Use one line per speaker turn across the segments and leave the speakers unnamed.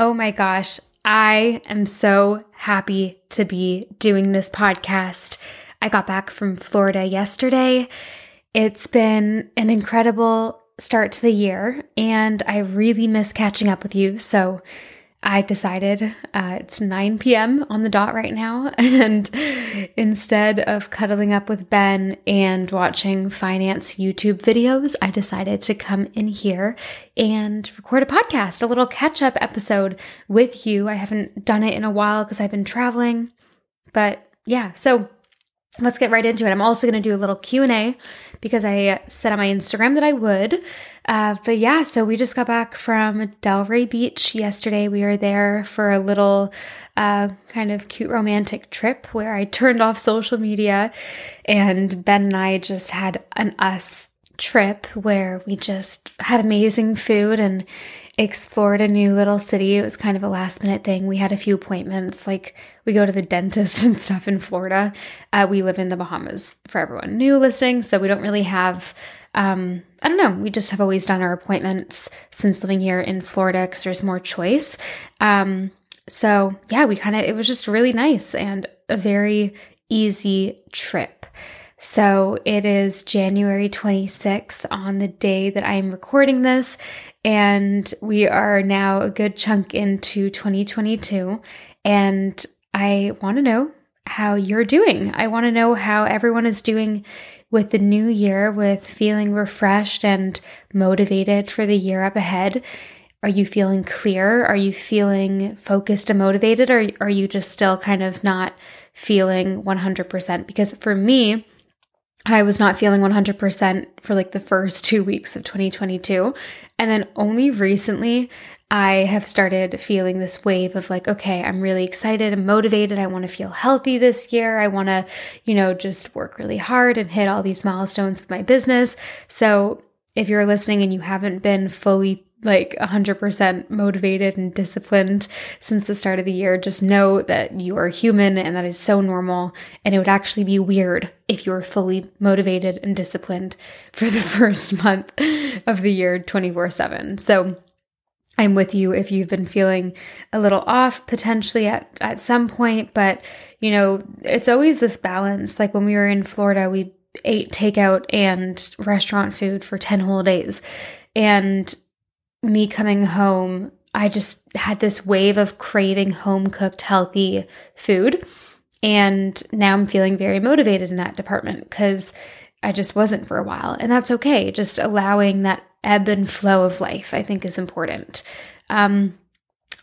Oh my gosh, I am so happy to be doing this podcast. I got back from Florida yesterday. It's been an incredible start to the year, and I really miss catching up with you. So, I decided uh, it's 9 p.m. on the dot right now. And instead of cuddling up with Ben and watching finance YouTube videos, I decided to come in here and record a podcast, a little catch up episode with you. I haven't done it in a while because I've been traveling. But yeah, so let's get right into it. I'm also going to do a little Q&A because I said on my Instagram that I would. Uh, but yeah, so we just got back from Delray Beach yesterday. We were there for a little uh, kind of cute romantic trip where I turned off social media and Ben and I just had an us trip where we just had amazing food and explored a new little city. It was kind of a last minute thing. We had a few appointments, like we go to the dentist and stuff in Florida. Uh, we live in the Bahamas for everyone new listening, so we don't really have. Um, I don't know. We just have always done our appointments since living here in Florida because there's more choice. Um, so yeah, we kind of, it was just really nice and a very easy trip. So it is January 26th on the day that I'm recording this, and we are now a good chunk into 2022. And I want to know how you're doing. I want to know how everyone is doing with the new year, with feeling refreshed and motivated for the year up ahead. Are you feeling clear? Are you feeling focused and motivated? Or are you just still kind of not feeling 100%? Because for me, I was not feeling 100% for like the first two weeks of 2022. And then only recently, I have started feeling this wave of like, okay, I'm really excited and motivated. I want to feel healthy this year. I want to, you know, just work really hard and hit all these milestones with my business. So if you're listening and you haven't been fully like 100% motivated and disciplined since the start of the year, just know that you are human and that is so normal. And it would actually be weird if you were fully motivated and disciplined for the first month of the year 24 7. So I'm with you if you've been feeling a little off potentially at, at some point, but you know, it's always this balance. Like when we were in Florida, we ate takeout and restaurant food for 10 whole days. And me coming home, I just had this wave of craving home cooked, healthy food. And now I'm feeling very motivated in that department because I just wasn't for a while. And that's okay. Just allowing that ebb and flow of life, I think, is important. Um,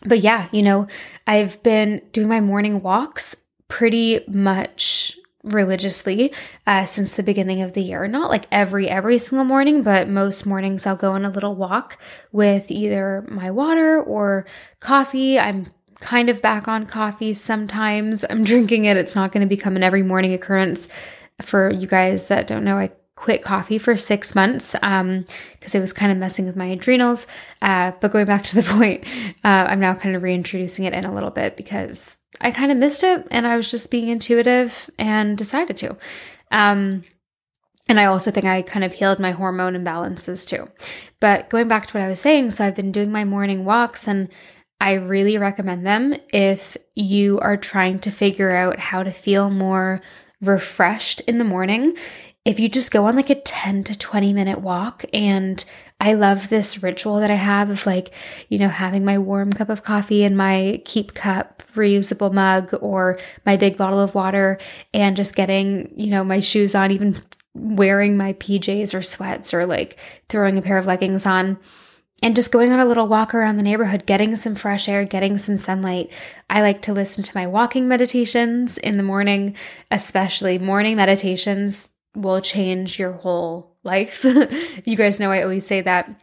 but yeah, you know, I've been doing my morning walks pretty much religiously uh, since the beginning of the year. Not like every every single morning, but most mornings I'll go on a little walk with either my water or coffee. I'm kind of back on coffee sometimes. I'm drinking it. It's not going to become an every morning occurrence. For you guys that don't know, I quit coffee for six months because um, it was kind of messing with my adrenals. Uh, but going back to the point, uh, I'm now kind of reintroducing it in a little bit because I kind of missed it and I was just being intuitive and decided to. Um, and I also think I kind of healed my hormone imbalances too. But going back to what I was saying, so I've been doing my morning walks and I really recommend them if you are trying to figure out how to feel more refreshed in the morning. If you just go on like a 10 to 20 minute walk and I love this ritual that I have of like, you know, having my warm cup of coffee in my keep cup reusable mug or my big bottle of water and just getting, you know, my shoes on, even wearing my PJs or sweats or like throwing a pair of leggings on and just going on a little walk around the neighborhood, getting some fresh air, getting some sunlight. I like to listen to my walking meditations in the morning, especially morning meditations will change your whole life. you guys know I always say that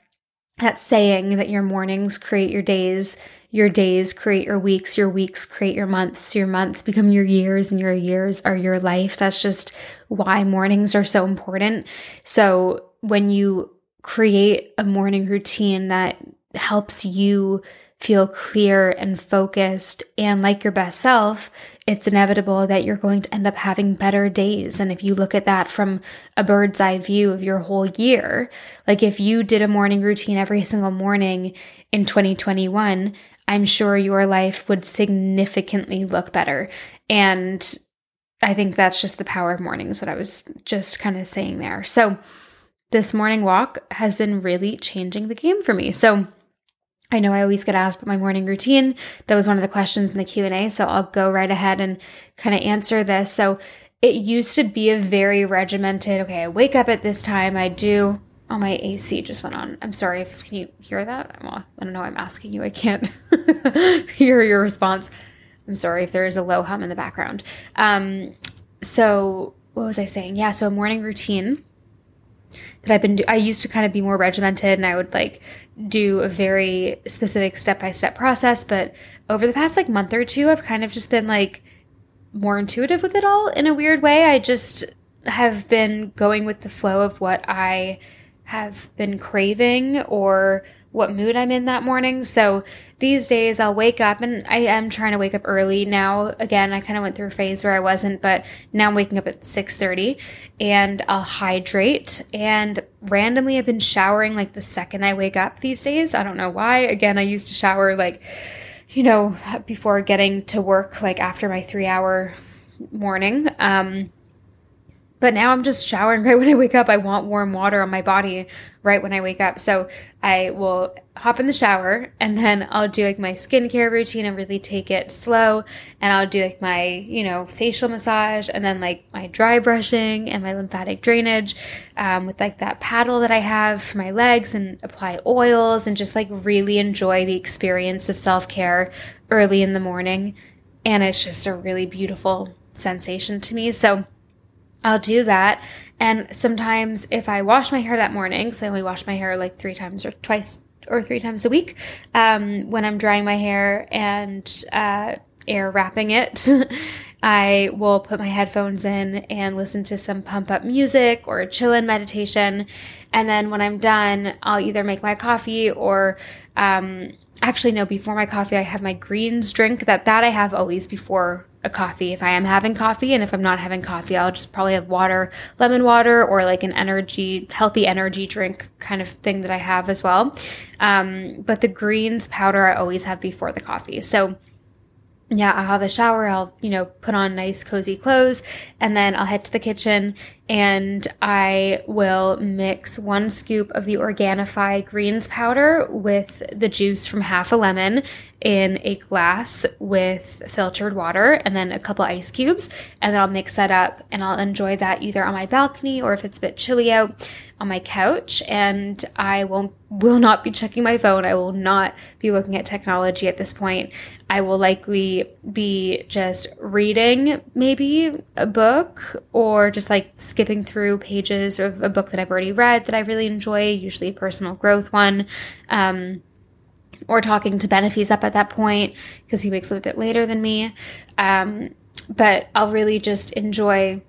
that saying that your mornings create your days, your days create your weeks, your weeks create your months, your months become your years, and your years are your life. That's just why mornings are so important. So when you create a morning routine that helps you feel clear and focused and like your best self, it's inevitable that you're going to end up having better days. And if you look at that from a bird's eye view of your whole year, like if you did a morning routine every single morning in 2021, I'm sure your life would significantly look better. And I think that's just the power of mornings, what I was just kind of saying there. So, this morning walk has been really changing the game for me. So, I know I always get asked about my morning routine. That was one of the questions in the Q&A, so I'll go right ahead and kind of answer this. So, it used to be a very regimented, okay, I wake up at this time, I do Oh, my AC just went on. I'm sorry if can you hear that? Well, I don't know. I'm asking you. I can't hear your response. I'm sorry if there is a low hum in the background. Um, so what was I saying? Yeah, so a morning routine that I've been. Do- I used to kind of be more regimented, and I would like do a very specific step by step process. But over the past like month or two, I've kind of just been like more intuitive with it all in a weird way. I just have been going with the flow of what I have been craving or what mood I'm in that morning. So these days I'll wake up and I am trying to wake up early now. Again, I kind of went through a phase where I wasn't, but now I'm waking up at 6:30 and I'll hydrate and randomly I've been showering like the second I wake up these days. I don't know why. Again, I used to shower like you know, before getting to work like after my 3-hour morning. Um but now I'm just showering right when I wake up. I want warm water on my body right when I wake up. So I will hop in the shower and then I'll do like my skincare routine and really take it slow. And I'll do like my, you know, facial massage and then like my dry brushing and my lymphatic drainage um, with like that paddle that I have for my legs and apply oils and just like really enjoy the experience of self care early in the morning. And it's just a really beautiful sensation to me. So, I'll do that. And sometimes if I wash my hair that morning, because I only wash my hair like three times or twice or three times a week, um, when I'm drying my hair and uh, air wrapping it, I will put my headphones in and listen to some pump up music or a chill in meditation. And then when I'm done, I'll either make my coffee or um, actually no before my coffee i have my greens drink that that i have always before a coffee if i am having coffee and if i'm not having coffee i'll just probably have water lemon water or like an energy healthy energy drink kind of thing that i have as well um, but the greens powder i always have before the coffee so yeah, I'll have the shower. I'll, you know, put on nice cozy clothes and then I'll head to the kitchen and I will mix one scoop of the Organifi greens powder with the juice from half a lemon in a glass with filtered water and then a couple ice cubes. And then I'll mix that up and I'll enjoy that either on my balcony or if it's a bit chilly out on my couch. And I won't, will not be checking my phone. I will not be looking at technology at this point. I will likely be just reading maybe a book or just like skipping through pages of a book that I've already read that I really enjoy, usually a personal growth one. Um, or talking to Benefi's up at that point because he wakes up a bit later than me. Um, but I'll really just enjoy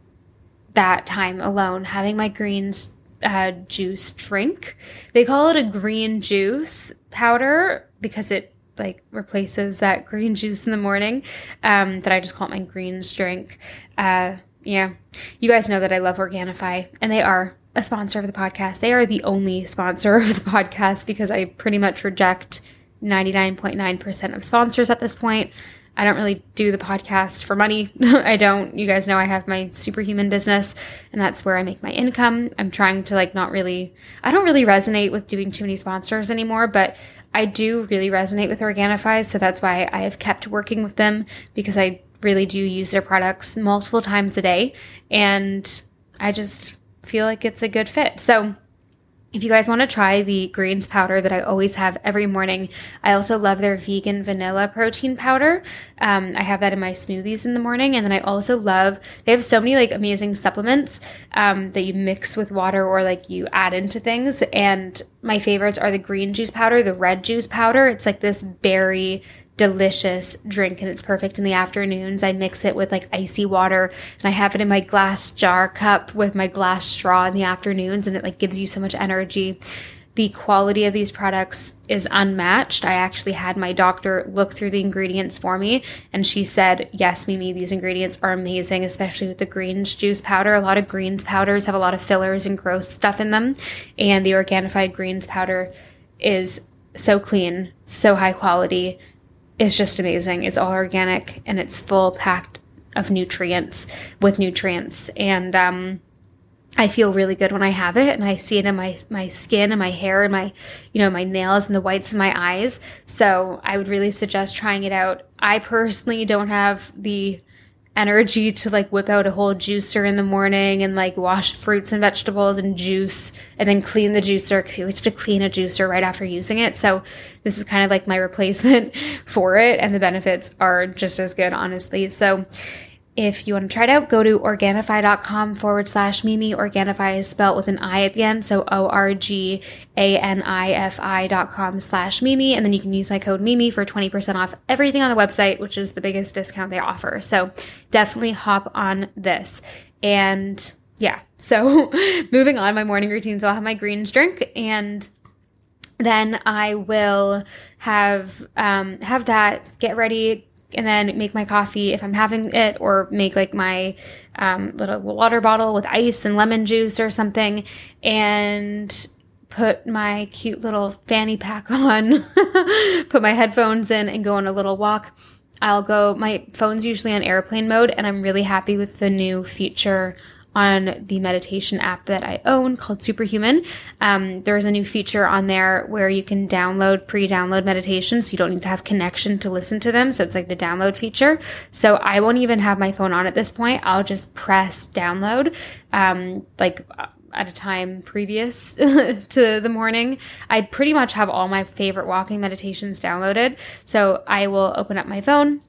that time alone, having my greens uh, juice drink. They call it a green juice powder because it like replaces that green juice in the morning. Um, but I just call it my greens drink. Uh, yeah, you guys know that I love Organifi, and they are a sponsor of the podcast. They are the only sponsor of the podcast because I pretty much reject 99.9% of sponsors at this point. I don't really do the podcast for money. I don't. You guys know I have my superhuman business and that's where I make my income. I'm trying to like not really I don't really resonate with doing too many sponsors anymore, but I do really resonate with Organifi, so that's why I have kept working with them because I really do use their products multiple times a day and I just feel like it's a good fit. So if you guys want to try the greens powder that I always have every morning, I also love their vegan vanilla protein powder. Um, I have that in my smoothies in the morning. And then I also love, they have so many like amazing supplements um, that you mix with water or like you add into things. And my favorites are the green juice powder, the red juice powder. It's like this berry delicious drink and it's perfect in the afternoons. I mix it with like icy water and I have it in my glass jar cup with my glass straw in the afternoons and it like gives you so much energy. The quality of these products is unmatched. I actually had my doctor look through the ingredients for me, and she said, Yes, Mimi, these ingredients are amazing, especially with the greens juice powder. A lot of greens powders have a lot of fillers and gross stuff in them, and the Organifi greens powder is so clean, so high quality. It's just amazing. It's all organic and it's full packed of nutrients with nutrients. And um, I feel really good when I have it and I see it in my my skin and my hair and my you know my nails and the whites of my eyes. So I would really suggest trying it out. I personally don't have the energy to like whip out a whole juicer in the morning and like wash fruits and vegetables and juice and then clean the juicer because you always have to clean a juicer right after using it. So this is kind of like my replacement for it and the benefits are just as good, honestly. So if you want to try it out, go to Organifi.com forward slash Mimi. Organifi is spelled with an I at the end. So O R G A N I F I dot com slash Mimi. And then you can use my code Mimi for 20% off everything on the website, which is the biggest discount they offer. So definitely hop on this. And yeah, so moving on, my morning routine. So I'll have my greens drink and then I will have um, have that, get ready, and then make my coffee if I'm having it, or make like my um, little water bottle with ice and lemon juice or something, and put my cute little fanny pack on, put my headphones in, and go on a little walk. I'll go, my phone's usually on airplane mode, and I'm really happy with the new feature on the meditation app that I own called Superhuman. Um, there's a new feature on there where you can download pre-download meditations. So you don't need to have connection to listen to them. So it's like the download feature. So I won't even have my phone on at this point. I'll just press download, um, like at a time previous to the morning. I pretty much have all my favorite walking meditations downloaded. So I will open up my phone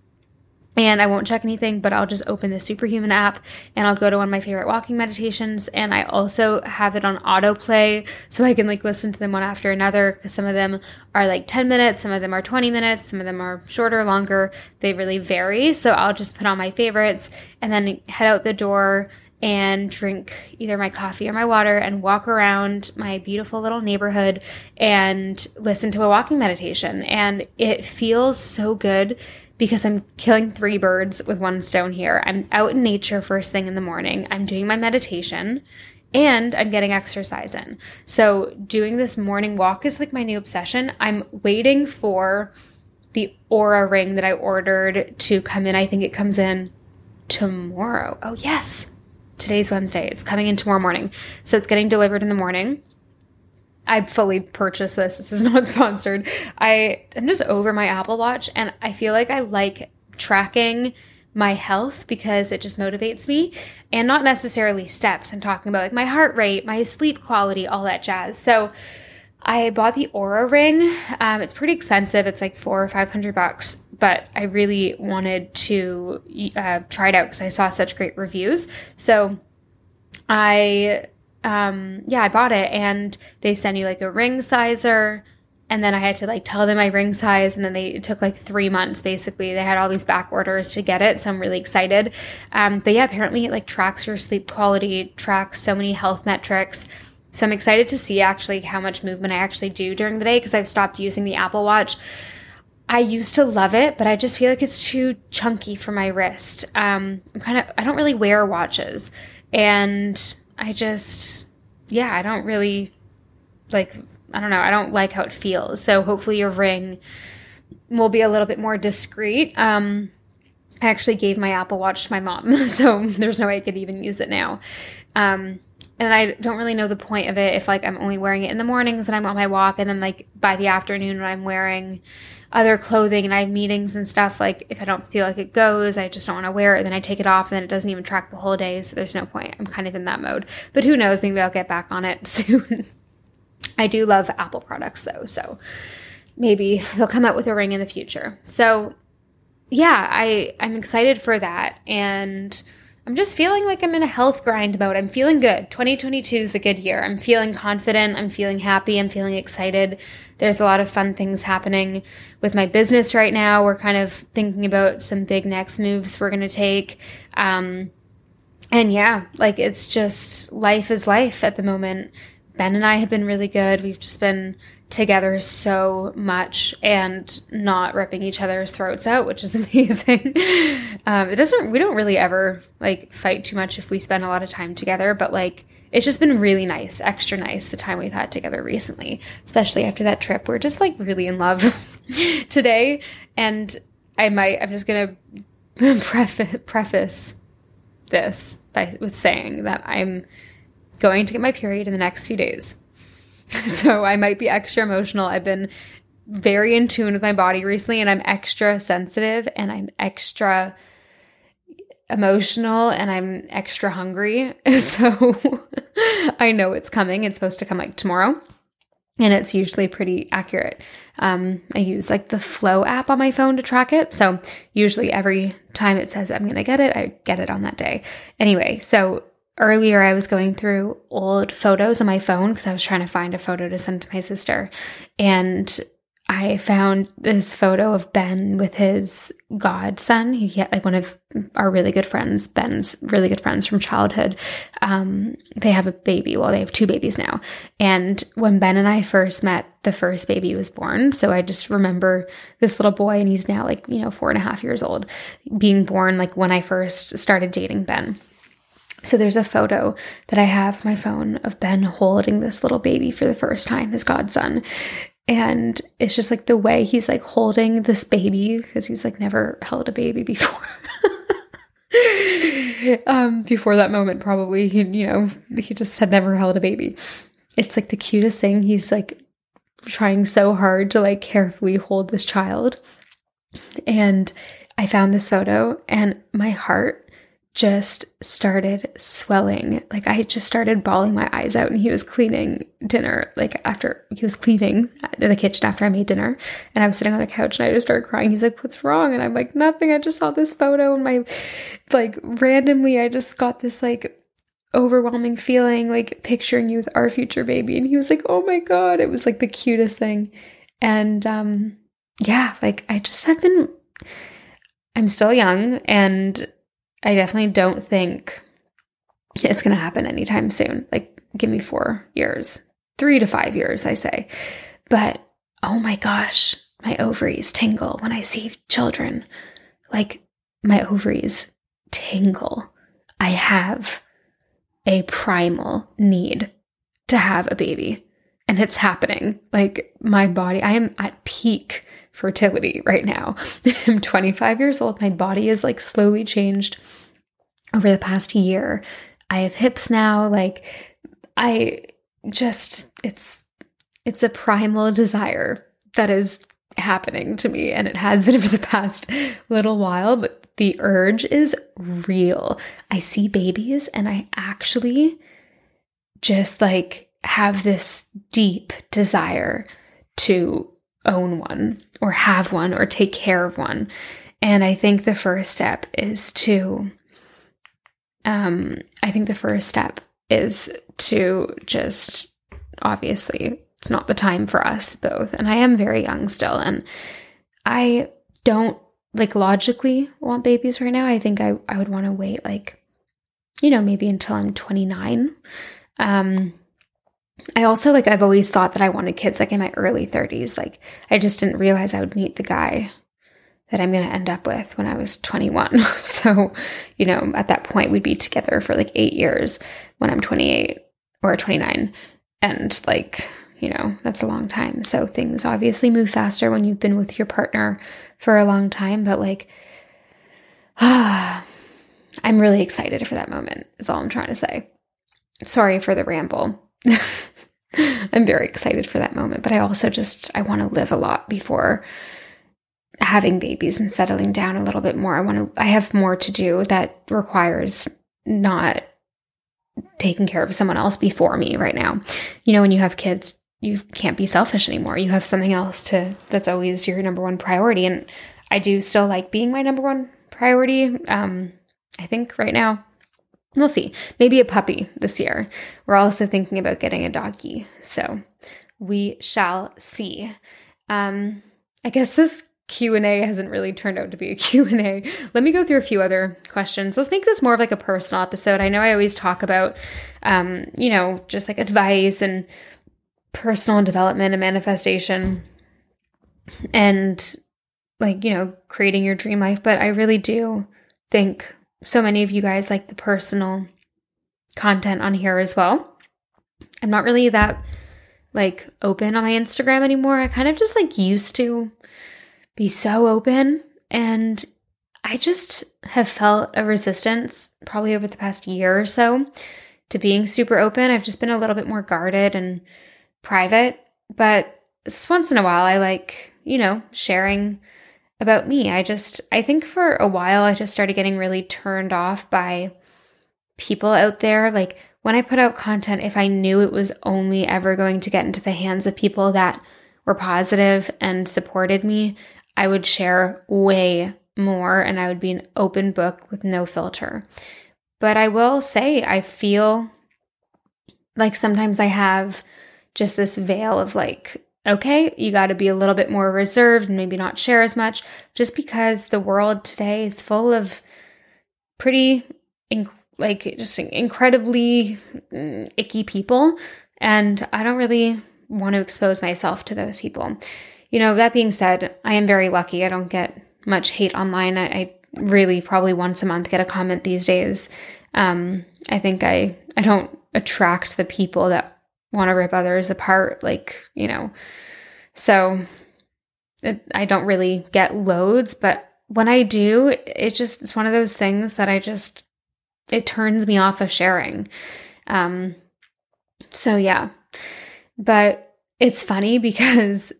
and I won't check anything, but I'll just open the Superhuman app and I'll go to one of my favorite walking meditations. And I also have it on autoplay so I can like listen to them one after another because some of them are like 10 minutes, some of them are 20 minutes, some of them are shorter, longer. They really vary. So I'll just put on my favorites and then head out the door and drink either my coffee or my water and walk around my beautiful little neighborhood and listen to a walking meditation. And it feels so good because I'm killing three birds with one stone here. I'm out in nature first thing in the morning. I'm doing my meditation and I'm getting exercise in. So, doing this morning walk is like my new obsession. I'm waiting for the Oura ring that I ordered to come in. I think it comes in tomorrow. Oh, yes. Today's Wednesday. It's coming in tomorrow morning. So, it's getting delivered in the morning. I fully purchased this. This is not sponsored. I am just over my Apple Watch and I feel like I like tracking my health because it just motivates me and not necessarily steps. I'm talking about like my heart rate, my sleep quality, all that jazz. So I bought the Oura ring. Um, it's pretty expensive. It's like four or five hundred bucks, but I really wanted to uh, try it out because I saw such great reviews. So I um, yeah, I bought it and they send you like a ring sizer. And then I had to like tell them my ring size. And then they it took like three months basically. They had all these back orders to get it. So I'm really excited. Um, but yeah, apparently it like tracks your sleep quality, tracks so many health metrics. So I'm excited to see actually how much movement I actually do during the day because I've stopped using the Apple Watch. I used to love it, but I just feel like it's too chunky for my wrist. Um, I'm kind of, I don't really wear watches. And I just, yeah, I don't really like, I don't know, I don't like how it feels. So hopefully your ring will be a little bit more discreet. Um, I actually gave my Apple Watch to my mom, so there's no way I could even use it now. Um, and I don't really know the point of it if like I'm only wearing it in the mornings and I'm on my walk, and then like by the afternoon when I'm wearing other clothing and I have meetings and stuff, like if I don't feel like it goes, I just don't want to wear it, then I take it off and then it doesn't even track the whole day, so there's no point. I'm kind of in that mode. But who knows, maybe I'll get back on it soon. I do love Apple products though, so maybe they'll come out with a ring in the future. So yeah, I I'm excited for that and I'm just feeling like I'm in a health grind mode. I'm feeling good. 2022 is a good year. I'm feeling confident. I'm feeling happy. I'm feeling excited. There's a lot of fun things happening with my business right now. We're kind of thinking about some big next moves we're going to take. Um, and yeah, like it's just life is life at the moment. Ben and I have been really good. We've just been together so much and not ripping each other's throats out, which is amazing. um, it doesn't, we don't really ever like fight too much if we spend a lot of time together, but like it's just been really nice, extra nice the time we've had together recently, especially after that trip. We're just like really in love today. And I might, I'm just going to preface, preface this by, with saying that I'm going to get my period in the next few days. so I might be extra emotional. I've been very in tune with my body recently and I'm extra sensitive and I'm extra emotional and I'm extra hungry. So I know it's coming. It's supposed to come like tomorrow. And it's usually pretty accurate. Um, I use like the Flo app on my phone to track it. So usually every time it says I'm going to get it, I get it on that day. Anyway, so earlier I was going through old photos on my phone because I was trying to find a photo to send to my sister. And I found this photo of Ben with his godson. He had like one of our really good friends, Ben's really good friends from childhood. Um, they have a baby. Well, they have two babies now. And when Ben and I first met, the first baby was born. So I just remember this little boy, and he's now like, you know, four and a half years old, being born like when I first started dating Ben. So there's a photo that I have my phone of Ben holding this little baby for the first time, his godson. And it's just like the way he's like holding this baby because he's like never held a baby before. um, before that moment, probably he, you know, he just had never held a baby. It's like the cutest thing. He's like trying so hard to like carefully hold this child. And I found this photo and my heart just started swelling. Like I just started bawling my eyes out and he was cleaning dinner like after he was cleaning in the kitchen after I made dinner and I was sitting on the couch and I just started crying. He's like, "What's wrong?" And I'm like, "Nothing. I just saw this photo and my like randomly I just got this like overwhelming feeling like picturing you with our future baby." And he was like, "Oh my god." It was like the cutest thing. And um yeah, like I just have been I'm still young and I definitely don't think it's going to happen anytime soon. Like, give me four years, three to five years, I say. But oh my gosh, my ovaries tingle when I see children. Like, my ovaries tingle. I have a primal need to have a baby, and it's happening. Like, my body, I am at peak fertility right now. I'm 25 years old. My body is like slowly changed over the past year. I have hips now. Like, I just, it's, it's a primal desire that is happening to me and it has been for the past little while but the urge is real i see babies and i actually just like have this deep desire to own one or have one or take care of one. And I think the first step is to, um, I think the first step is to just obviously it's not the time for us both. And I am very young still. And I don't like logically want babies right now. I think I, I would want to wait like, you know, maybe until I'm 29. Um, I also like I've always thought that I wanted kids like in my early 30s. Like I just didn't realize I would meet the guy that I'm going to end up with when I was 21. so, you know, at that point we'd be together for like 8 years when I'm 28 or 29 and like, you know, that's a long time. So things obviously move faster when you've been with your partner for a long time, but like ah I'm really excited for that moment. Is all I'm trying to say. Sorry for the ramble. I'm very excited for that moment, but I also just I want to live a lot before having babies and settling down a little bit more. I want to I have more to do that requires not taking care of someone else before me right now. You know, when you have kids, you can't be selfish anymore. You have something else to that's always your number one priority and I do still like being my number one priority. Um I think right now we'll see. Maybe a puppy this year. We're also thinking about getting a doggy. So we shall see. Um, I guess this Q&A hasn't really turned out to be a Q&A. Let me go through a few other questions. Let's make this more of like a personal episode. I know I always talk about um, you know, just like advice and personal development and manifestation and like, you know, creating your dream life, but I really do think so many of you guys like the personal content on here as well. I'm not really that like open on my Instagram anymore. I kind of just like used to be so open and I just have felt a resistance probably over the past year or so to being super open. I've just been a little bit more guarded and private, but once in a while I like, you know, sharing about me. I just I think for a while I just started getting really turned off by people out there like when I put out content if I knew it was only ever going to get into the hands of people that were positive and supported me, I would share way more and I would be an open book with no filter. But I will say, I feel like sometimes I have just this veil of like, okay, you got to be a little bit more reserved and maybe not share as much, just because the world today is full of pretty, inc- like, just incredibly mm, icky people. And I don't really want to expose myself to those people. You know, that being said, I am very lucky. I don't get much hate online. I, I really probably once a month get a comment these days. Um, I think I I don't attract the people that want to rip others apart, like you know. So it, I don't really get loads, but when I do, it just it's one of those things that I just it turns me off of sharing. Um, so yeah, but it's funny because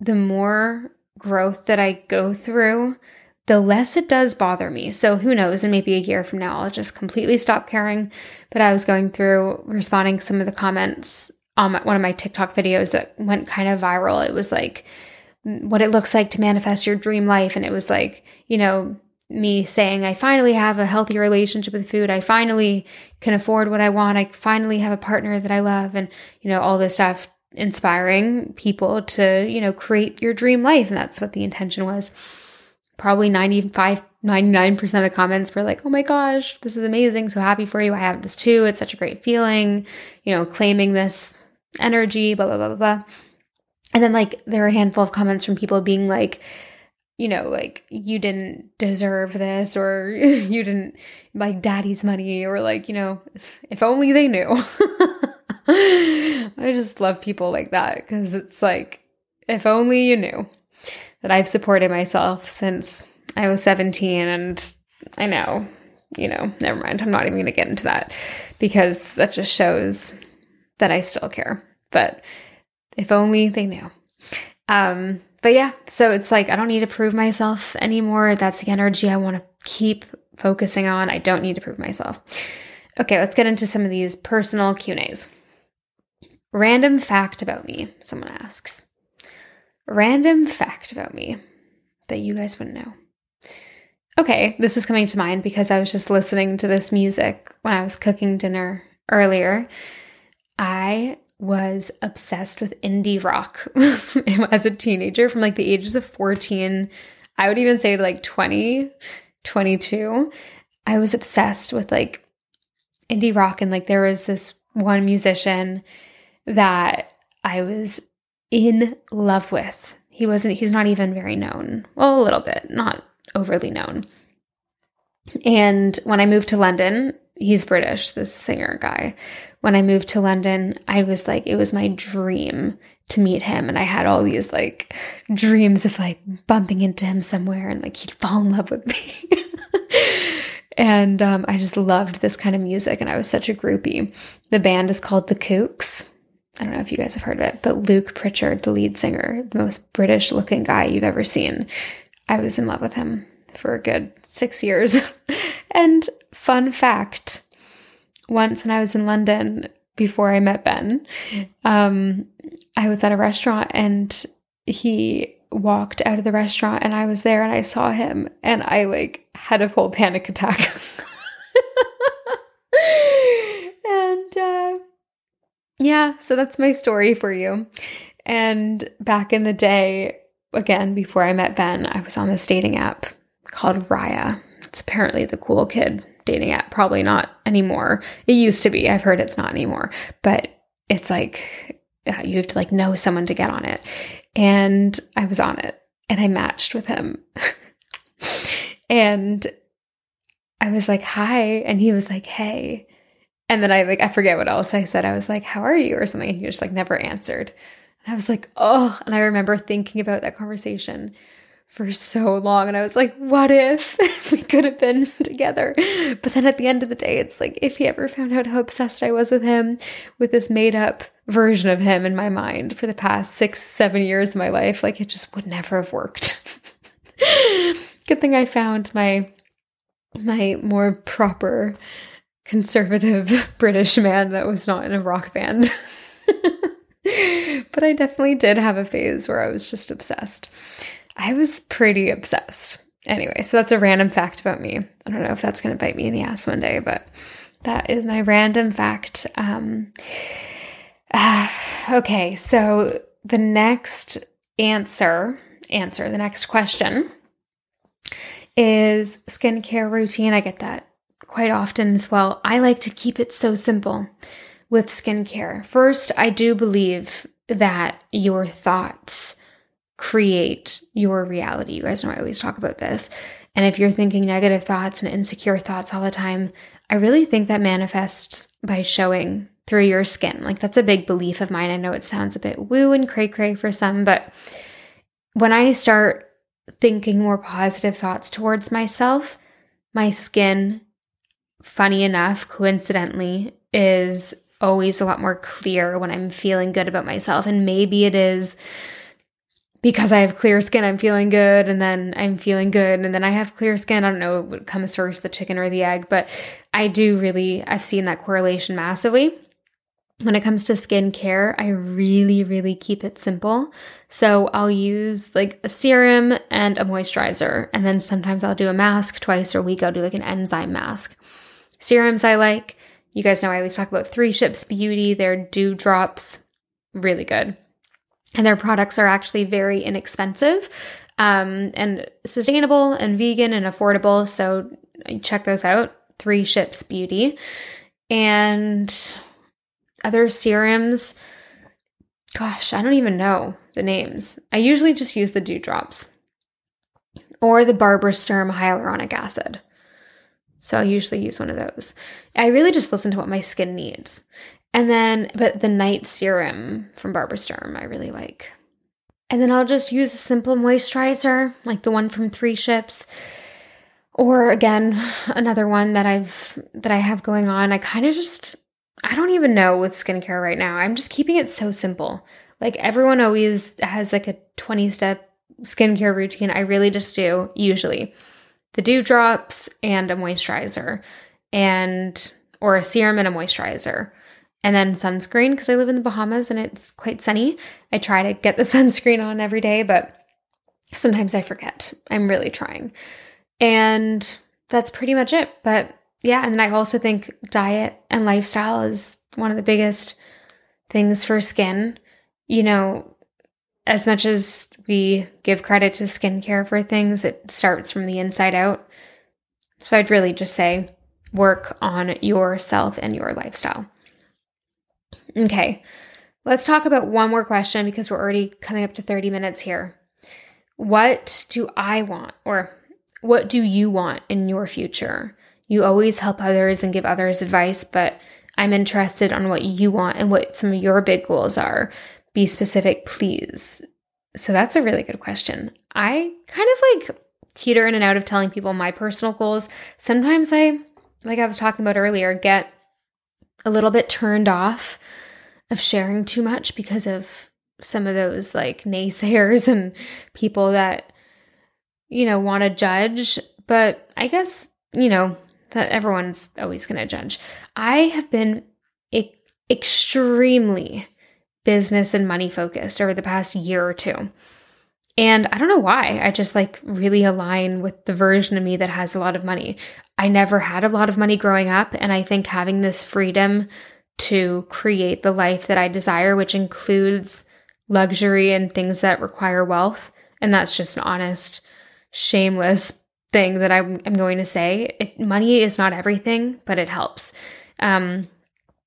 the more growth that I go through, the less it does bother me. So who knows, and maybe a year from now, I'll just completely stop caring. But I was going through responding some of the comments on my, one of my TikTok videos that went kind of viral. It was like mm, what it looks like to manifest your dream life. And it was like, you know, me saying, I finally have a healthy relationship with food. I finally can afford what I want. I finally have a partner that I love. And, you know, all this stuff inspiring people to, you know, create your dream life. And that's what the intention was. Probably 95, 99% of comments were like, oh my gosh, this is amazing. So happy for you. I have this too. It's such a great feeling, you know, claiming this energy, blah, blah, blah, blah, blah. And then like there were a handful of comments from people being like, you know, like you didn't deserve this or you didn't like daddy's money or like, you know, if only they knew. I just love people like that because it's like, if only you knew that I've supported myself since I was 17. And I know, you know, never mind. I'm not even going to get into that because that just shows that I still care. But if only they knew. Um, but yeah, so it's like I don't need to prove myself anymore. That's the energy I want to keep focusing on. I don't need to prove myself. Okay, let's get into some of these personal Q&As. Random fact about me, someone asks. Random fact about me that you guys wouldn't know. Okay, this is coming to mind because I was just listening to this music when I was cooking dinner earlier. I was obsessed with indie rock as a teenager from like the ages of 14. I would even say like 20, 22. I was obsessed with like indie rock and like there was this one musician that I was in love with. He wasn't, he's not even very known. Well, a little bit, not overly known. And when I moved to London, he's British, this singer guy. When I moved to London, I was like, it was my dream to meet him. And I had all these like dreams of like bumping into him somewhere and like he'd fall in love with me. and um, I just loved this kind of music. And I was such a groupie. The band is called The Kooks. I don't know if you guys have heard of it, but Luke Pritchard, the lead singer, the most British looking guy you've ever seen. I was in love with him for a good six years. and fun fact once when I was in London before I met Ben, um, I was at a restaurant and he walked out of the restaurant and I was there and I saw him and I like had a full panic attack. yeah, so that's my story for you. And back in the day, again, before I met Ben, I was on this dating app called Raya. It's apparently the cool kid dating app. Probably not anymore. It used to be. I've heard it's not anymore. But it's like uh, you have to like know someone to get on it. And I was on it and I matched with him. and I was like, hi. And he was like, hey. And then I like, I forget what else I said. I was like, how are you? Or something. And he just like never answered. And I was like, oh. And I remember thinking about that conversation for so long. And I was like, what if we could have been together? But then at the end of the day, it's like, if he ever found out how obsessed I was with him, with this made up version of him in my mind for the past six, seven years of my life, like it just would never have worked. Good thing I found my my more proper conservative British man that was not in a rock band. but I definitely did have a phase where I was just obsessed. I was pretty obsessed. Anyway, so that's a random fact about me. I don't know if that's going to bite me in the ass one day, but that is my random fact. Um, uh, okay, so the next answer, answer, the next question is skincare routine. I get that quite often as well. I like to keep it so simple with skincare. First, I do believe that your thoughts create your reality. You guys know I always talk about this. And if you're thinking negative thoughts and insecure thoughts all the time, I really think that manifests by showing through your skin. Like that's a big belief of mine. I know it sounds a bit woo and cray cray for some, but when I start thinking more positive thoughts towards myself, my skin, funny enough, coincidentally, is always a lot more clear when I'm feeling good about myself. And maybe it is because I have clear skin, I'm feeling good, and then I'm feeling good, and then I have clear skin. I don't know what comes first, the chicken or the egg, but I do really, I've seen that correlation massively. When it comes to skincare, I really, really keep it simple. So I'll use like a serum and a moisturizer, and then sometimes I'll do a mask twice a week. I'll do like an enzyme mask. Serums I like. You guys know I always talk about Three Ships Beauty, their dew drops, really good. And their products are actually very inexpensive um, and sustainable and vegan and affordable. So check those out. Three Ships Beauty. And other serums, gosh, I don't even know the names. I usually just use the dew drops or the Barbara Sturm hyaluronic acid. So I'll usually use one of those. I really just listen to what my skin needs. And then, but the night serum from Barbara Sturm, I really like. And then I'll just use a simple moisturizer, like the one from Three Ships. Or again, another one that I've that I have going on. I kind of just I don't even know with skincare right now. I'm just keeping it so simple. Like everyone always has like a 20 step skincare routine. I really just do usually the dew drops and a moisturizer and or a serum and a moisturizer and then sunscreen because I live in the Bahamas and it's quite sunny. I try to get the sunscreen on every day, but sometimes I forget. I'm really trying. And that's pretty much it. But yeah, and then I also think diet and lifestyle is one of the biggest things for skin. You know, as much as we give credit to skincare for things, it starts from the inside out. So I'd really just say work on yourself and your lifestyle. Okay, let's talk about one more question because we're already coming up to 30 minutes here. What do I want, or what do you want in your future? You always help others and give others advice, but I'm interested on what you want and what some of your big goals are. Be specific, please. So that's a really good question. I kind of like teeter in and out of telling people my personal goals. Sometimes I, like I was talking about earlier, get a little bit turned off of sharing too much because of some of those like naysayers and people that, you know, want to judge. But I guess, you know, that everyone's always going to judge. I have been e- extremely business and money focused over the past year or two. And I don't know why. I just like really align with the version of me that has a lot of money. I never had a lot of money growing up. And I think having this freedom to create the life that I desire, which includes luxury and things that require wealth. And that's just an honest, shameless thing that I'm, I'm going to say. It, money is not everything, but it helps. Um,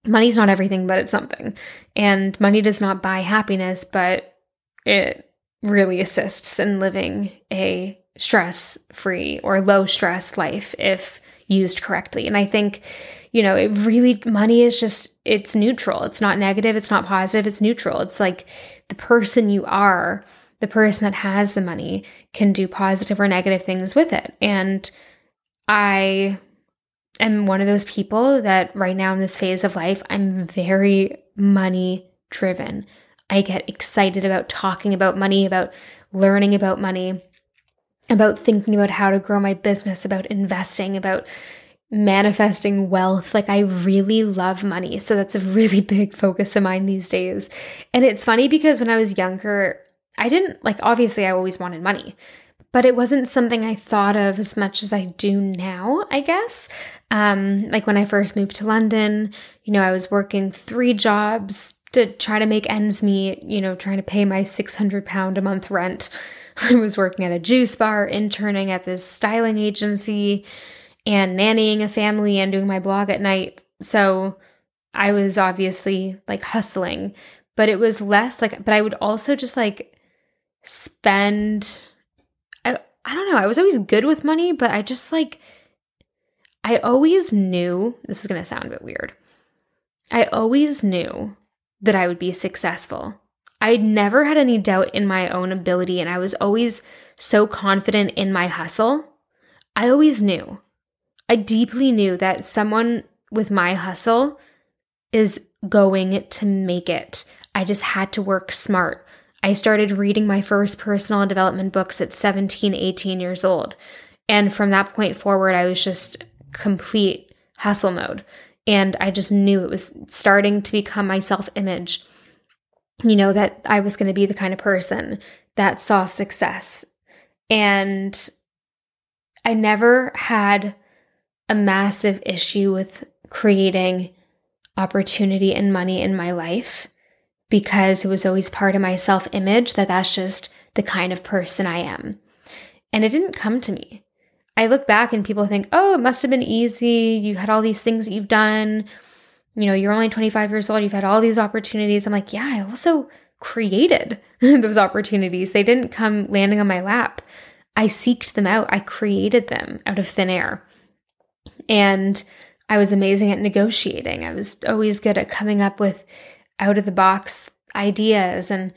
money's not everything, but it's something. And money does not buy happiness, but it really assists in living a stress free or low stress life if used correctly. And I think, you know, it really, money is just, it's neutral. It's not negative. It's not positive. It's neutral. It's like the person you are, the person that has the money can do positive or negative things with it. And I am one of those people that right now in this phase of life, I'm very money driven. I get excited about talking about money, about learning about money, about thinking about how to grow my business, about investing, about manifesting wealth. Like, I really love money. So, that's a really big focus of mine these days. And it's funny because when I was younger, I didn't like, obviously, I always wanted money, but it wasn't something I thought of as much as I do now, I guess. Um, like when I first moved to London, you know, I was working three jobs to try to make ends meet, you know, trying to pay my 600 pound a month rent. I was working at a juice bar, interning at this styling agency, and nannying a family and doing my blog at night. So I was obviously like hustling, but it was less like, but I would also just like spend, I, I don't know, I was always good with money, but I just like, I always knew, this is going to sound a bit weird. I always knew that I would be successful. I never had any doubt in my own ability, and I was always so confident in my hustle. I always knew. I deeply knew that someone with my hustle is going to make it. I just had to work smart. I started reading my first personal development books at 17, 18 years old. And from that point forward, I was just complete hustle mode. And I just knew it was starting to become my self image. You know, that I was going to be the kind of person that saw success. And I never had a massive issue with creating opportunity and money in my life because it was always part of my self image that that's just the kind of person I am. And it didn't come to me. I look back and people think, oh, it must have been easy. You had all these things that you've done. You know, you're only 25 years old. You've had all these opportunities. I'm like, yeah, I also created those opportunities. They didn't come landing on my lap. I seeked them out. I created them out of thin air. And I was amazing at negotiating. I was always good at coming up with out of the box ideas and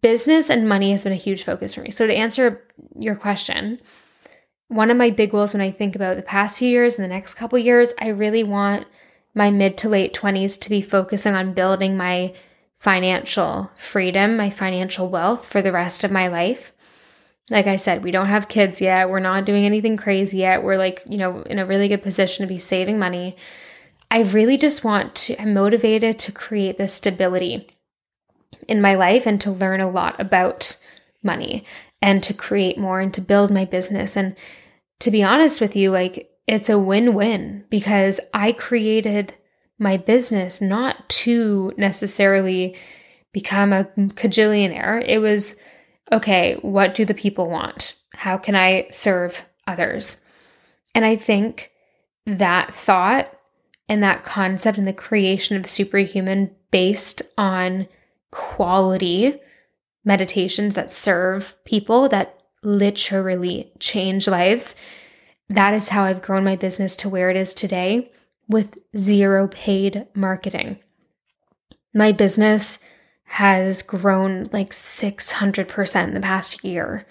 business and money has been a huge focus for me. So to answer your question, one of my big goals when I think about the past few years and the next couple years, I really want my mid to late 20s to be focusing on building my financial freedom, my financial wealth for the rest of my life. Like I said, we don't have kids yet. We're not doing anything crazy yet. We're like, you know, in a really good position to be saving money. I really just want to, I'm motivated to create this stability in my life and to learn a lot about money and to create more and to build my business. And to be honest with you, like it's a win win because I created my business not to necessarily become a cajillionaire. It was, okay, what do the people want? How can I serve others? And I think that thought and that concept and the creation of superhuman based on quality meditations that serve people, that literally change lives. That is how I've grown my business to where it is today with zero paid marketing. My business has grown like 600% in the past year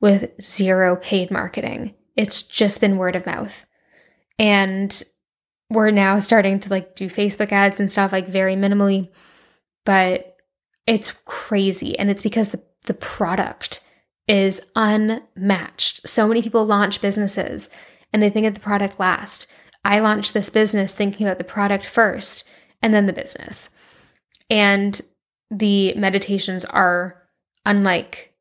with zero paid marketing. It's just been word of mouth. And we're now starting to like do Facebook ads and stuff like very minimally, but it's crazy. And it's because the, the product is unmatched. So many people launch businesses and they think of the product last. I launched this business thinking about the product first and then the business. And the meditations are unlike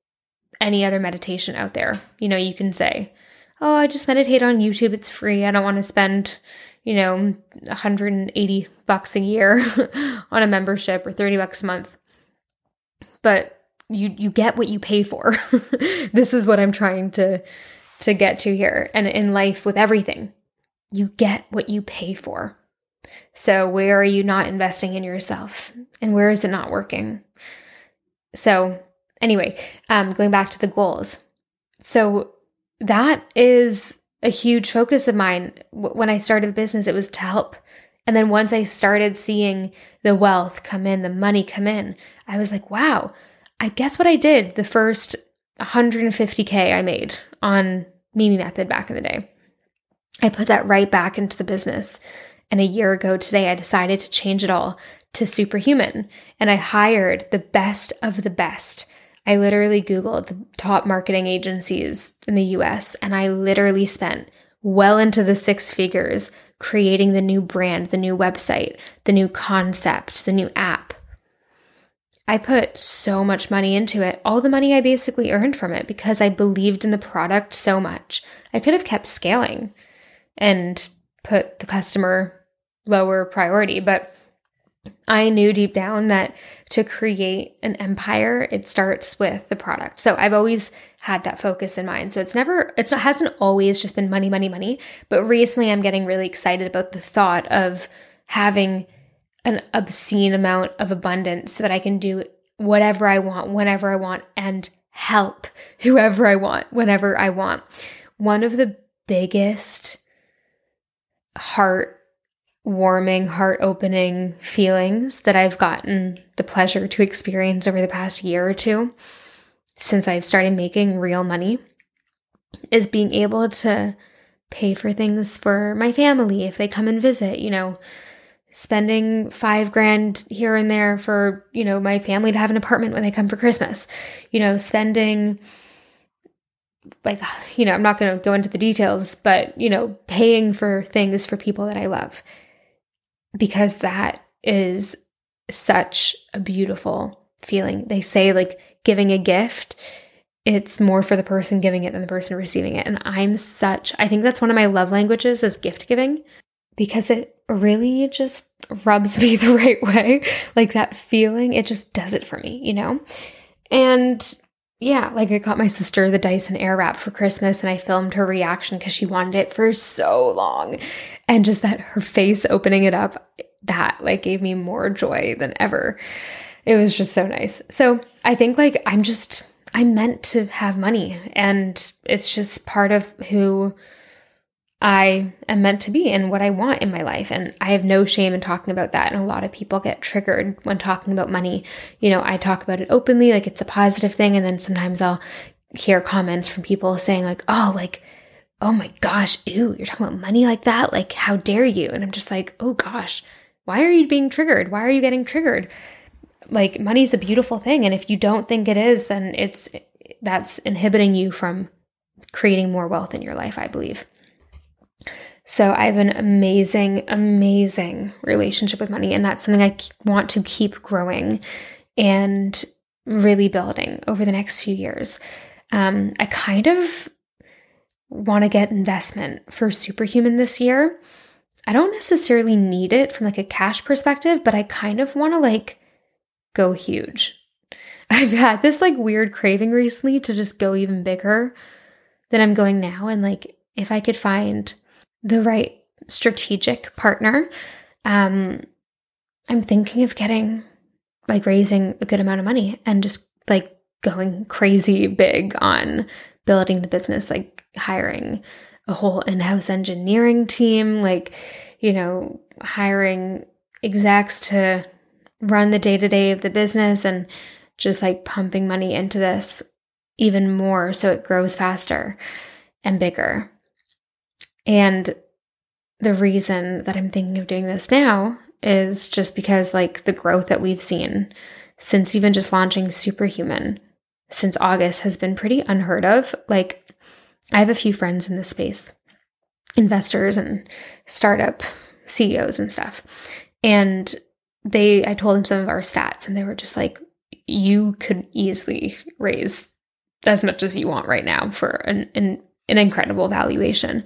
any other meditation out there. You know, you can say, Oh, I just meditate on YouTube. It's free. I don't want to spend, you know, 180 bucks a year on a membership or 30 bucks a month. But you you get what you pay for. this is what I'm trying to to get to here and in life with everything. You get what you pay for. So where are you not investing in yourself and where is it not working? So anyway, um going back to the goals. So that is a huge focus of mine. When I started the business, it was to help. And then once I started seeing the wealth come in, the money come in, I was like, wow, I guess what I did the first 150K I made on Mimi Method back in the day. I put that right back into the business. And a year ago today, I decided to change it all to superhuman. And I hired the best of the best I literally Googled the top marketing agencies in the US and I literally spent well into the six figures creating the new brand, the new website, the new concept, the new app. I put so much money into it, all the money I basically earned from it because I believed in the product so much. I could have kept scaling and put the customer lower priority, but I knew deep down that to create an empire, it starts with the product. So I've always had that focus in mind. So it's never, it's, it hasn't always just been money, money, money. But recently I'm getting really excited about the thought of having an obscene amount of abundance so that I can do whatever I want, whenever I want, and help whoever I want, whenever I want. One of the biggest heart warming, heart opening feelings that I've gotten the pleasure to experience over the past year or two since I've started making real money is being able to pay for things for my family if they come and visit, you know, spending five grand here and there for, you know, my family to have an apartment when they come for Christmas, you know, spending like, you know, I'm not going to go into the details, but, you know, paying for things for people that I love because that is such a beautiful feeling. They say, like, giving a gift, it's more for the person giving it than the person receiving it. And I'm such, I think that's one of my love languages is gift giving because it really just rubs me the right way. Like that feeling, it just does it for me, you know? And yeah, like I got my sister the Dyson Airwrap for Christmas and I filmed her reaction because she wanted it for so long. And just that her face opening it up, that like gave me more joy than ever. It was just so nice. So I think like I'm just, I'm meant to have money and it's just part of who I am meant to be and what I want in my life. And I have no shame in talking about that. And a lot of people get triggered when talking about money. You know, I talk about it openly, like it's a positive thing. And then sometimes I'll hear comments from people saying, like, oh, like, oh my gosh, ew, you're talking about money like that? Like, how dare you? And I'm just like, oh gosh, why are you being triggered? Why are you getting triggered? Like, money's a beautiful thing. And if you don't think it is, then it's that's inhibiting you from creating more wealth in your life, I believe. So I have an amazing, amazing relationship with money. And that's something I want to keep growing and really building over the next few years. Um, I kind of want to get investment for Superhuman this year. I don't necessarily need it from like a cash perspective, but I kind of want to like go huge. I've had this like weird craving recently to just go even bigger than I'm going now. And like, if I could find the right strategic partner, um, I'm thinking of getting like raising a good amount of money and just like going crazy big on building the business, like hiring a whole in house engineering team, like, you know, hiring execs to run the day to day of the business and just like pumping money into this even more so it grows faster and bigger. And the reason that I'm thinking of doing this now is just because, like, the growth that we've seen since even just launching Superhuman since August has been pretty unheard of. Like, I have a few friends in this space, investors and startup CEOs and stuff. And they, I told them some of our stats, and they were just like, you could easily raise as much as you want right now for an, an, an incredible valuation.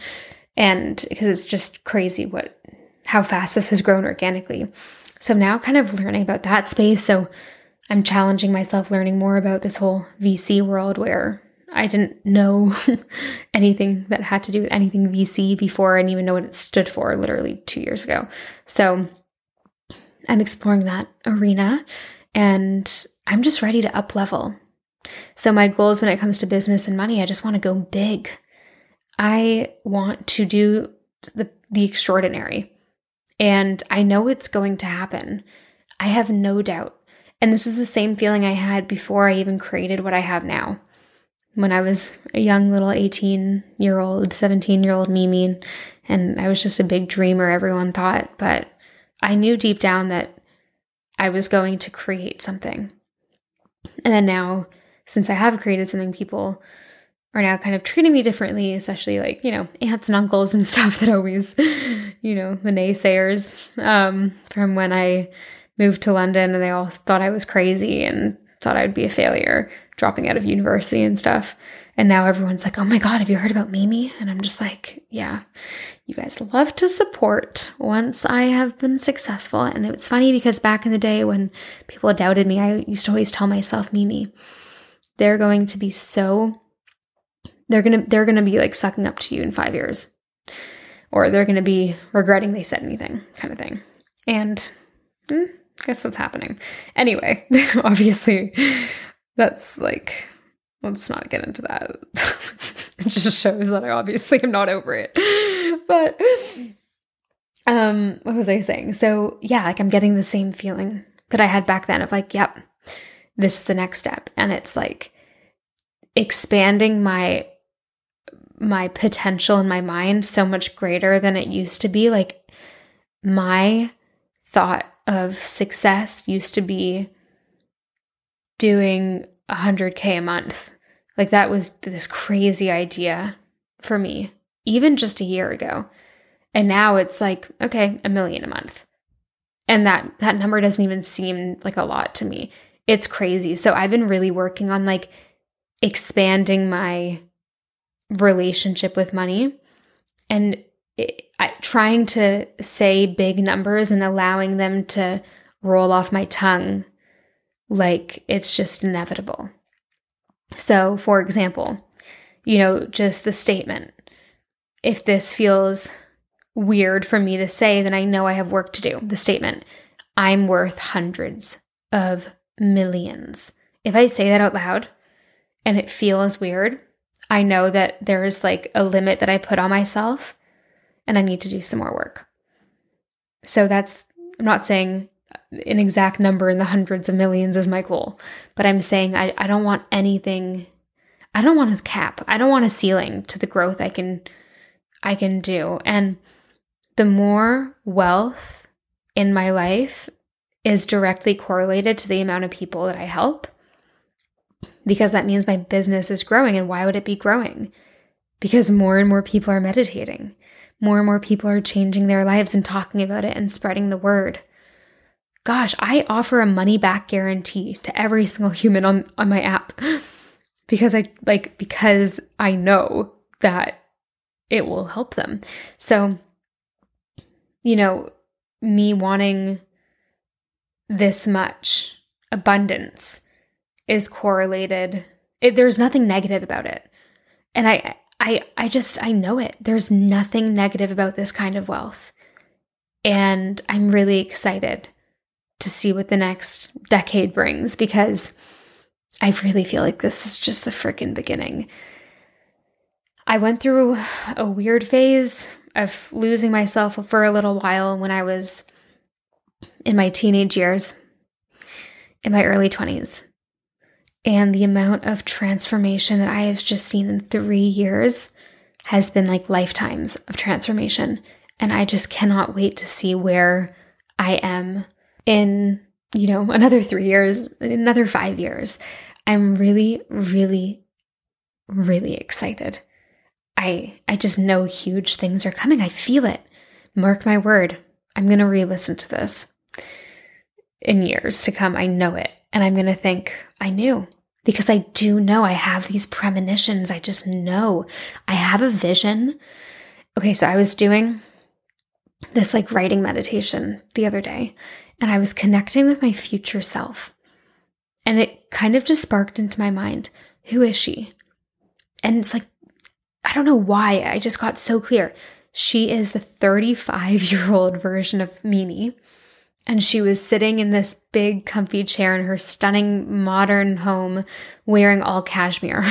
And because it's just crazy what how fast this has grown organically. So I'm now kind of learning about that space. So I'm challenging myself learning more about this whole VC world where I didn't know anything that had to do with anything VC before didn't even know what it stood for literally two years ago. So I'm exploring that arena and I'm just ready to up level. So my goals when it comes to business and money, I just want to go big. I want to do the, the extraordinary. And I know it's going to happen. I have no doubt. And this is the same feeling I had before I even created what I have now. When I was a young little 18 year old, 17 year old Mimi, and I was just a big dreamer, everyone thought. But I knew deep down that I was going to create something. And then now, since I have created something, people are now kind of treating me differently, especially like, you know, aunts and uncles and stuff that always, you know, the naysayers um, from when I moved to London and they all thought I was crazy and thought I would be a failure dropping out of university and stuff. And now everyone's like, oh my God, have you heard about Mimi? And I'm just like, yeah, you guys love to support once I have been successful. And it's funny because back in the day when people doubted me, I used to always tell myself, Mimi, they're going to be so they're gonna they're gonna be like sucking up to you in five years. Or they're gonna be regretting they said anything, kind of thing. And hmm, guess what's happening. Anyway, obviously that's like let's not get into that. it just shows that I obviously am not over it. But um what was I saying? So yeah, like I'm getting the same feeling that I had back then of like, yep, this is the next step. And it's like expanding my my potential in my mind so much greater than it used to be. Like my thought of success used to be doing 100K a month. Like that was this crazy idea for me, even just a year ago. And now it's like, okay, a million a month. And that that number doesn't even seem like a lot to me. It's crazy. So I've been really working on like expanding my relationship with money and it, I, trying to say big numbers and allowing them to roll off my tongue like it's just inevitable. So, for example, you know, just the statement if this feels weird for me to say, then I know I have work to do. The statement I'm worth hundreds of millions. If I say that out loud and it feels weird, I know that there's like a limit that I put on myself and I need to do some more work. So that's, I'm not saying an exact number in the hundreds of millions is my goal, but I'm saying I, I don't want anything, I don't want a cap. I don't want a ceiling to the growth I can, I can do. And the more wealth in my life is directly correlated to the amount of people that I help because that means my business is growing. And why would it be growing? Because more and more people are meditating. More and more people are changing their lives and talking about it and spreading the word. Gosh, I offer a money back guarantee to every single human on, on my app because I like, because I know that it will help them. So, you know, me wanting this much abundance is correlated. It, there's nothing negative about it. And I I I just I know it. There's nothing negative about this kind of wealth. And I'm really excited to see what the next decade brings because I really feel like this is just the freaking beginning. I went through a weird phase of losing myself for a little while when I was in my teenage years, in my early 20s. And the amount of transformation that I have just seen in three years has been like lifetimes of transformation. And I just cannot wait to see where I am in, you know, another three years, another five years. I'm really, really, really excited. I I just know huge things are coming. I feel it. Mark my word. I'm going to re-listen to this in years to come. I know it. And I'm going to think, I knew because I do know I have these premonitions. I just know I have a vision. okay, so I was doing this like writing meditation the other day and I was connecting with my future self. And it kind of just sparked into my mind who is she? And it's like, I don't know why. I just got so clear. She is the 35 year old version of Mimi. And she was sitting in this big, comfy chair in her stunning modern home, wearing all cashmere.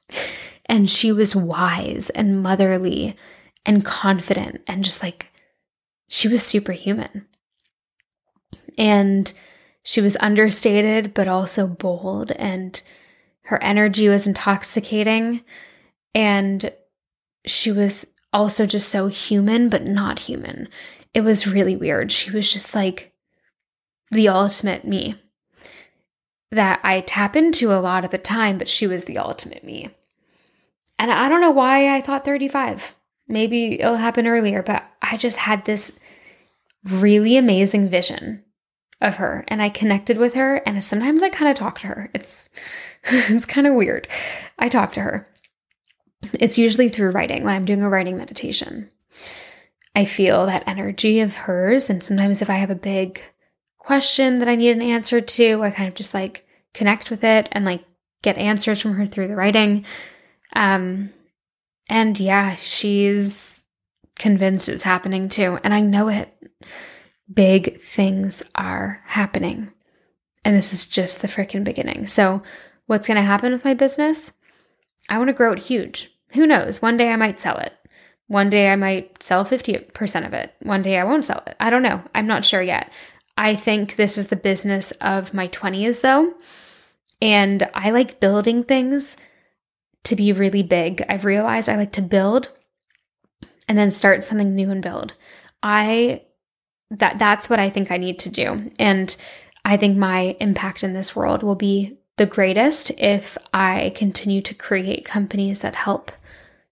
and she was wise and motherly and confident and just like, she was superhuman. And she was understated, but also bold. And her energy was intoxicating. And she was also just so human, but not human. It was really weird. She was just like the ultimate me that I tap into a lot of the time, but she was the ultimate me. And I don't know why I thought 35. Maybe it'll happen earlier, but I just had this really amazing vision of her and I connected with her and sometimes I kind of talk to her. It's it's kind of weird. I talk to her. It's usually through writing when I'm doing a writing meditation. I feel that energy of hers and sometimes if I have a big question that I need an answer to, I kind of just like connect with it and like get answers from her through the writing. Um and yeah, she's convinced it's happening too and I know it big things are happening. And this is just the freaking beginning. So, what's going to happen with my business? I want to grow it huge. Who knows? One day I might sell it. One day I might sell 50% of it. One day I won't sell it. I don't know. I'm not sure yet. I think this is the business of my 20s, though. And I like building things to be really big. I've realized I like to build and then start something new and build. I that that's what I think I need to do. And I think my impact in this world will be the greatest if I continue to create companies that help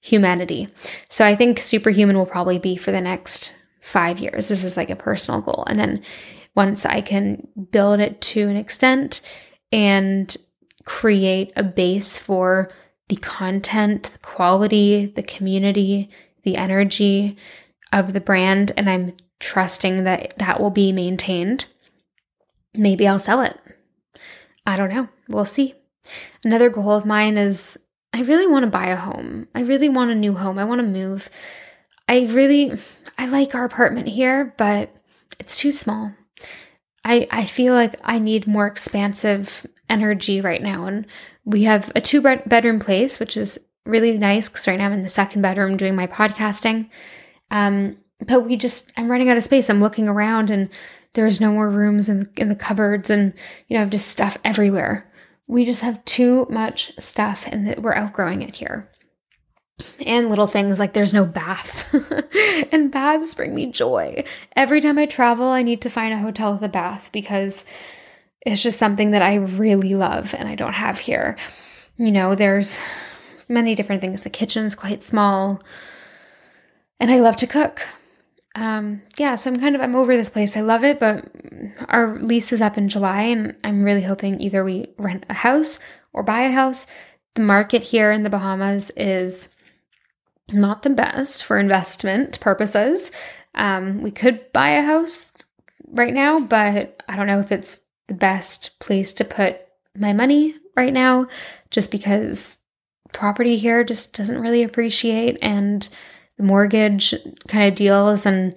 humanity. So I think superhuman will probably be for the next 5 years. This is like a personal goal. And then once I can build it to an extent and create a base for the content, the quality, the community, the energy of the brand and I'm trusting that that will be maintained, maybe I'll sell it. I don't know. We'll see. Another goal of mine is I really want to buy a home. I really want a new home. I want to move. I really I like our apartment here, but it's too small. I I feel like I need more expansive energy right now and we have a two bedroom place which is really nice cuz right now I'm in the second bedroom doing my podcasting. Um but we just i'm running out of space i'm looking around and there's no more rooms in the, in the cupboards and you know I have just stuff everywhere we just have too much stuff and we're outgrowing it here. And little things like there's no bath. And baths bring me joy. Every time i travel i need to find a hotel with a bath because it's just something that i really love and i don't have here. You know there's many different things. The kitchen's quite small. And i love to cook um, yeah, so I'm kind of I'm over this place. I love it, but our lease is up in July, and I'm really hoping either we rent a house or buy a house. The market here in the Bahamas is not the best for investment purposes. Um, we could buy a house right now, but I don't know if it's the best place to put my money right now, just because property here just doesn't really appreciate and mortgage kind of deals and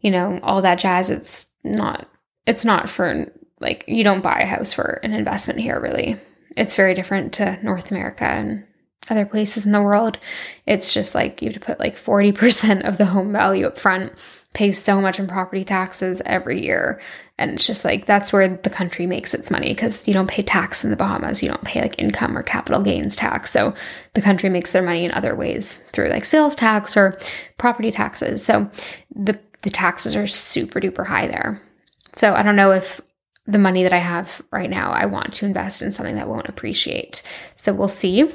you know all that jazz it's not it's not for like you don't buy a house for an investment here really. It's very different to north america and other places in the world. It's just like you have to put like 40% of the home value up front pay so much in property taxes every year and it's just like that's where the country makes its money because you don't pay tax in the Bahamas. You don't pay like income or capital gains tax. So the country makes their money in other ways through like sales tax or property taxes. So the, the taxes are super duper high there. So I don't know if the money that I have right now, I want to invest in something that won't appreciate. So we'll see.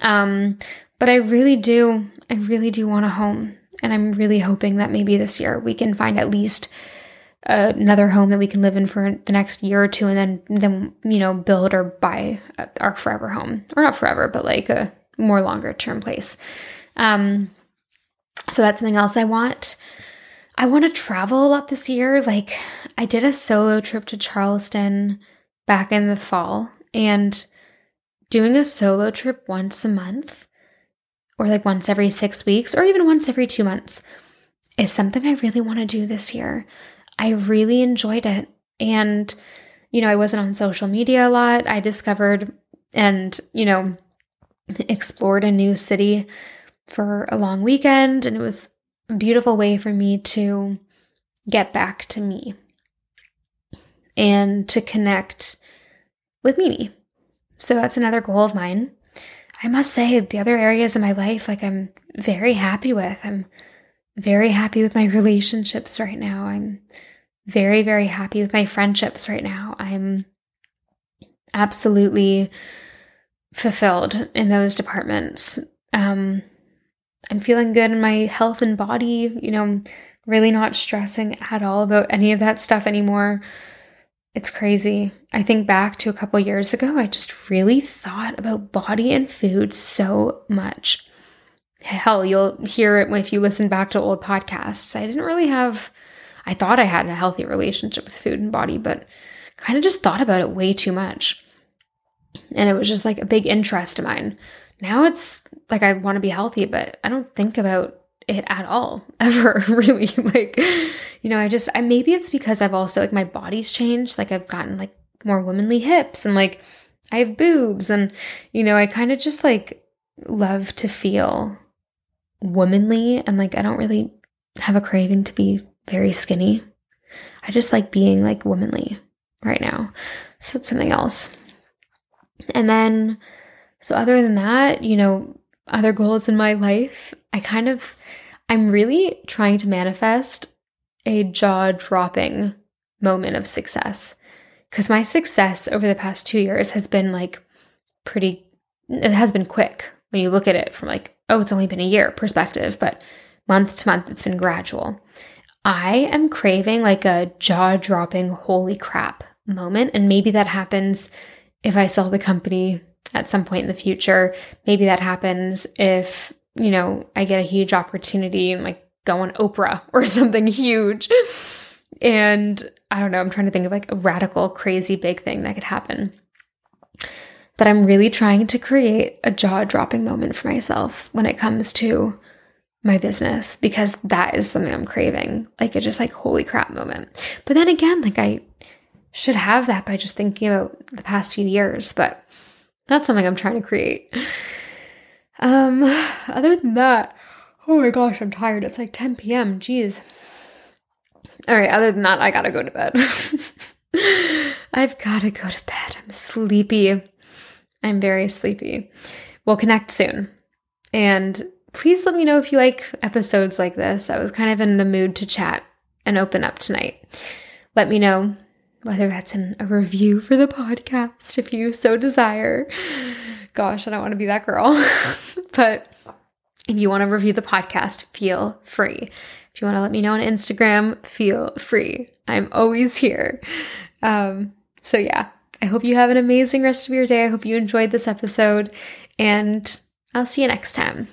Um, but I really do, I really do want a home. And I'm really hoping that maybe this year we can find at least another home that we can live in for the next year or two and then then you know build or buy our forever home or not forever but like a more longer term place um So that's something else I want. I want to travel a lot this year. Like, I did a solo trip to Charleston back in the fall, and doing a solo trip once a month, or like once every six weeks, or even once every two months, is something I really want to do this year. I really enjoyed it. And, you know, I wasn't on social media a lot. I discovered and, you know, explored a new city for a long weekend. And it was a beautiful way for me to get back to me and to connect with Mimi. So that's another goal of mine. I must say, the other areas of my life, like I'm very happy with. I'm very happy with my relationships right now. I'm very, very happy with my friendships right now. I'm absolutely fulfilled in those departments. Um, I'm feeling good in my health and body, you know, really not stressing at all about any of that stuff anymore. It's crazy. I think back to a couple years ago, I just really thought about body and food so much. Hell, you'll hear it if you listen back to old podcasts. I didn't really have, I thought I had a healthy relationship with food and body, but kind of just thought about it way too much. And it was just like a big interest of mine. Now it's like I want to be healthy, but I don't think about it at all ever really like you know i just I, maybe it's because i've also like my body's changed like i've gotten like more womanly hips and like i have boobs and you know i kind of just like love to feel womanly and like i don't really have a craving to be very skinny. I just like being like womanly right now. So it's something else. And then so other than that you know other goals in my life, I kind of, I'm really trying to manifest a jaw dropping moment of success. Because my success over the past two years has been like pretty, it has been quick when you look at it from like, oh, it's only been a year perspective, but month to month, it's been gradual. I am craving like a jaw dropping, holy crap moment. And maybe that happens if I sell the company at some point in the future. Maybe that happens if, you know, I get a huge opportunity and like go on Oprah or something huge. And I don't know, I'm trying to think of like a radical, crazy big thing that could happen. But I'm really trying to create a jaw dropping moment for myself when it comes to my business because that is something I'm craving. Like a just like holy crap moment. But then again, like I should have that by just thinking about the past few years. But that's something I'm trying to create. Um, other than that, oh my gosh, I'm tired. It's like 10 p.m. Jeez. All right, other than that, I gotta go to bed. I've gotta go to bed. I'm sleepy. I'm very sleepy. We'll connect soon. And please let me know if you like episodes like this. I was kind of in the mood to chat and open up tonight. Let me know whether that's in a review for the podcast if you so desire. Gosh, I don't want to be that girl. but if you want to review the podcast, feel free. If you want to let me know on Instagram, feel free. I'm always here. Um, so, yeah, I hope you have an amazing rest of your day. I hope you enjoyed this episode, and I'll see you next time.